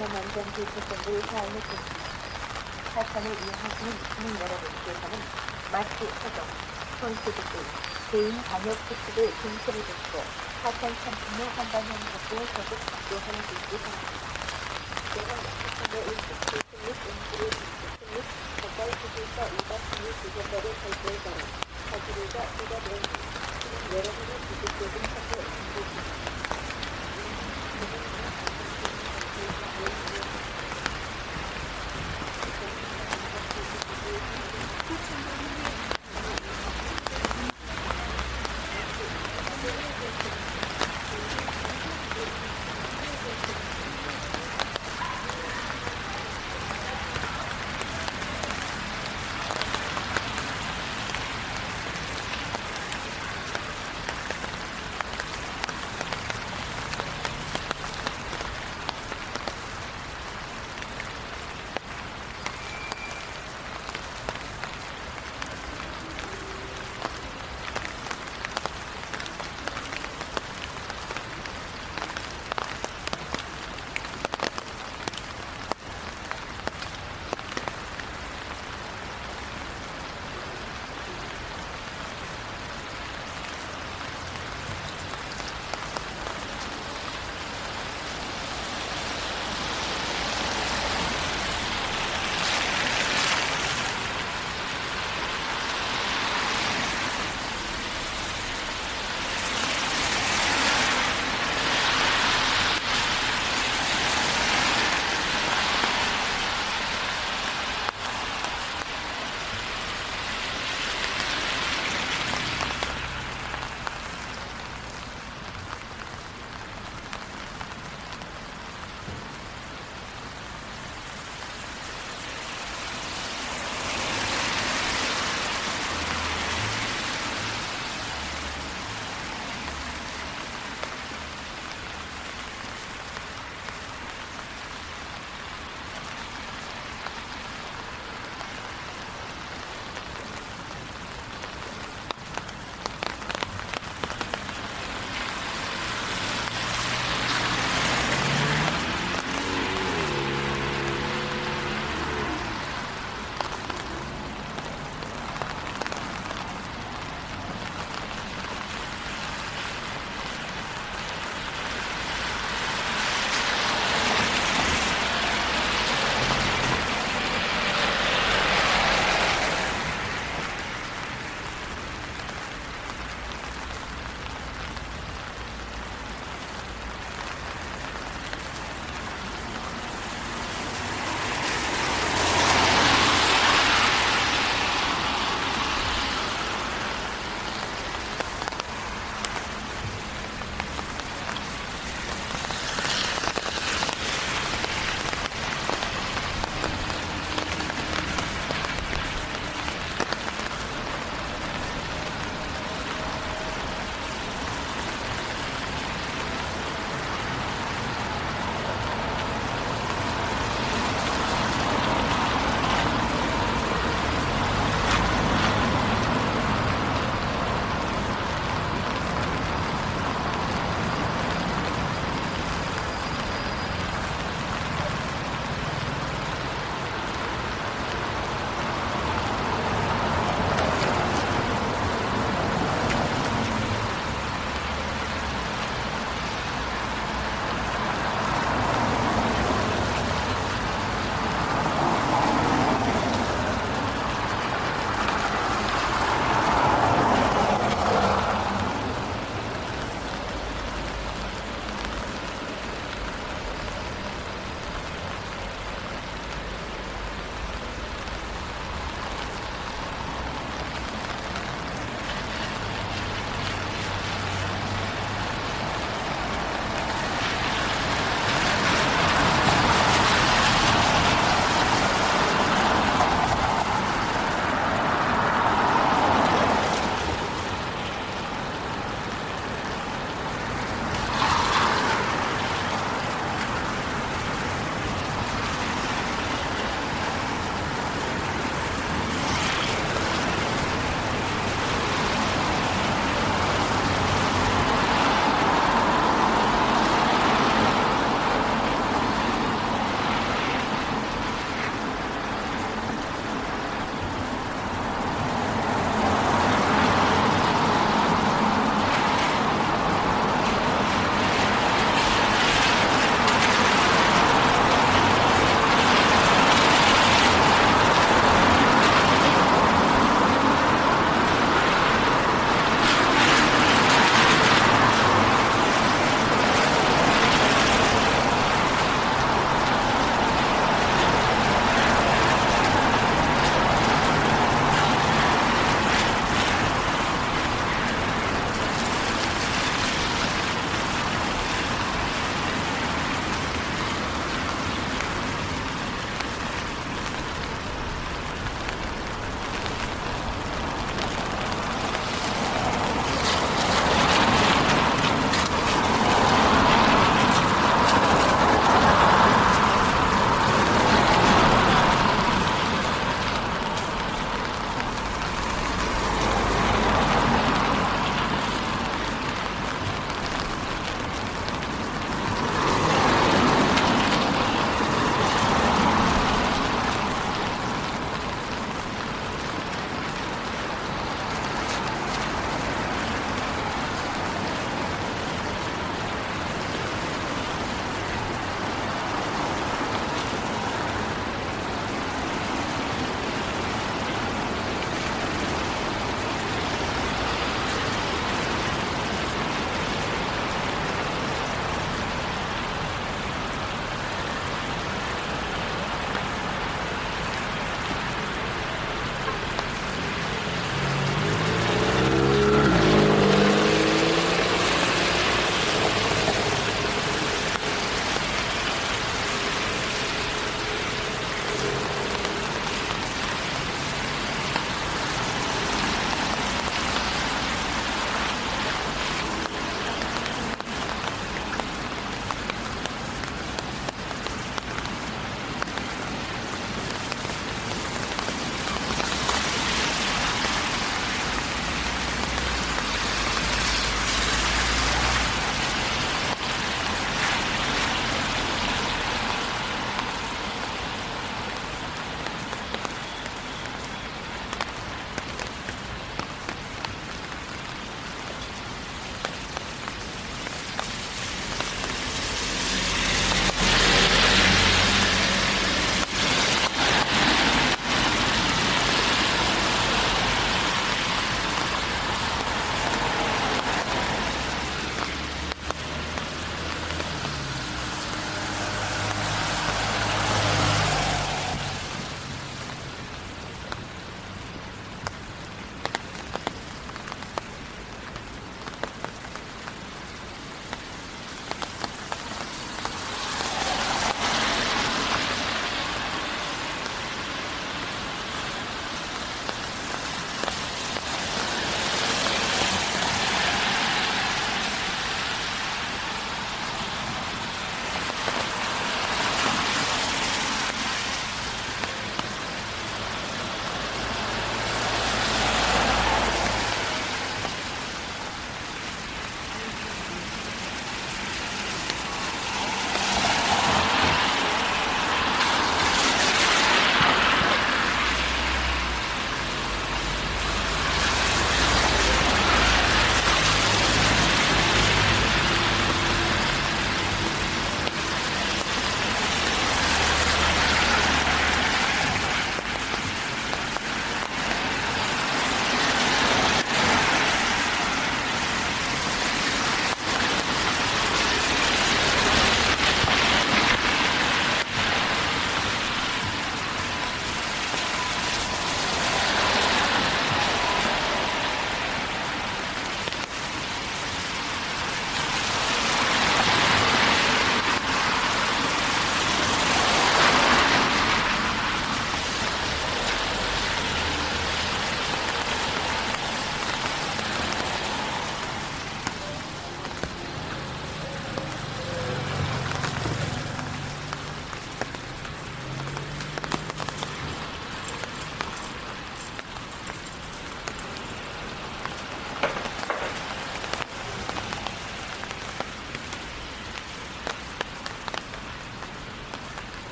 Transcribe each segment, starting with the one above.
대비재난안전대책본부의 사용했습니다. 하천을 이용하시는 시민 여러분께서는 마스크 착용, 손수습, 개인 방역 수칙을 준수를 듣고 하천 상품의 한방향 확보에 적극 수 있기 바랍니다. 음식 수칙 및 음식의 준수 및 가까이 기술과 일반 비밀 주전자를 발표에 따라 사실과 부가된 여러분의 지속적인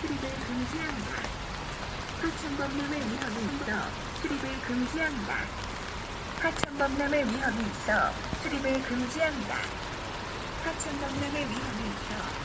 출입을 금지한다. 하천범람의 위험이 있어 출입을 금지한다. 하천범람의 위험이 있어 출입을 금지한다. 하천범람의 위험이 있어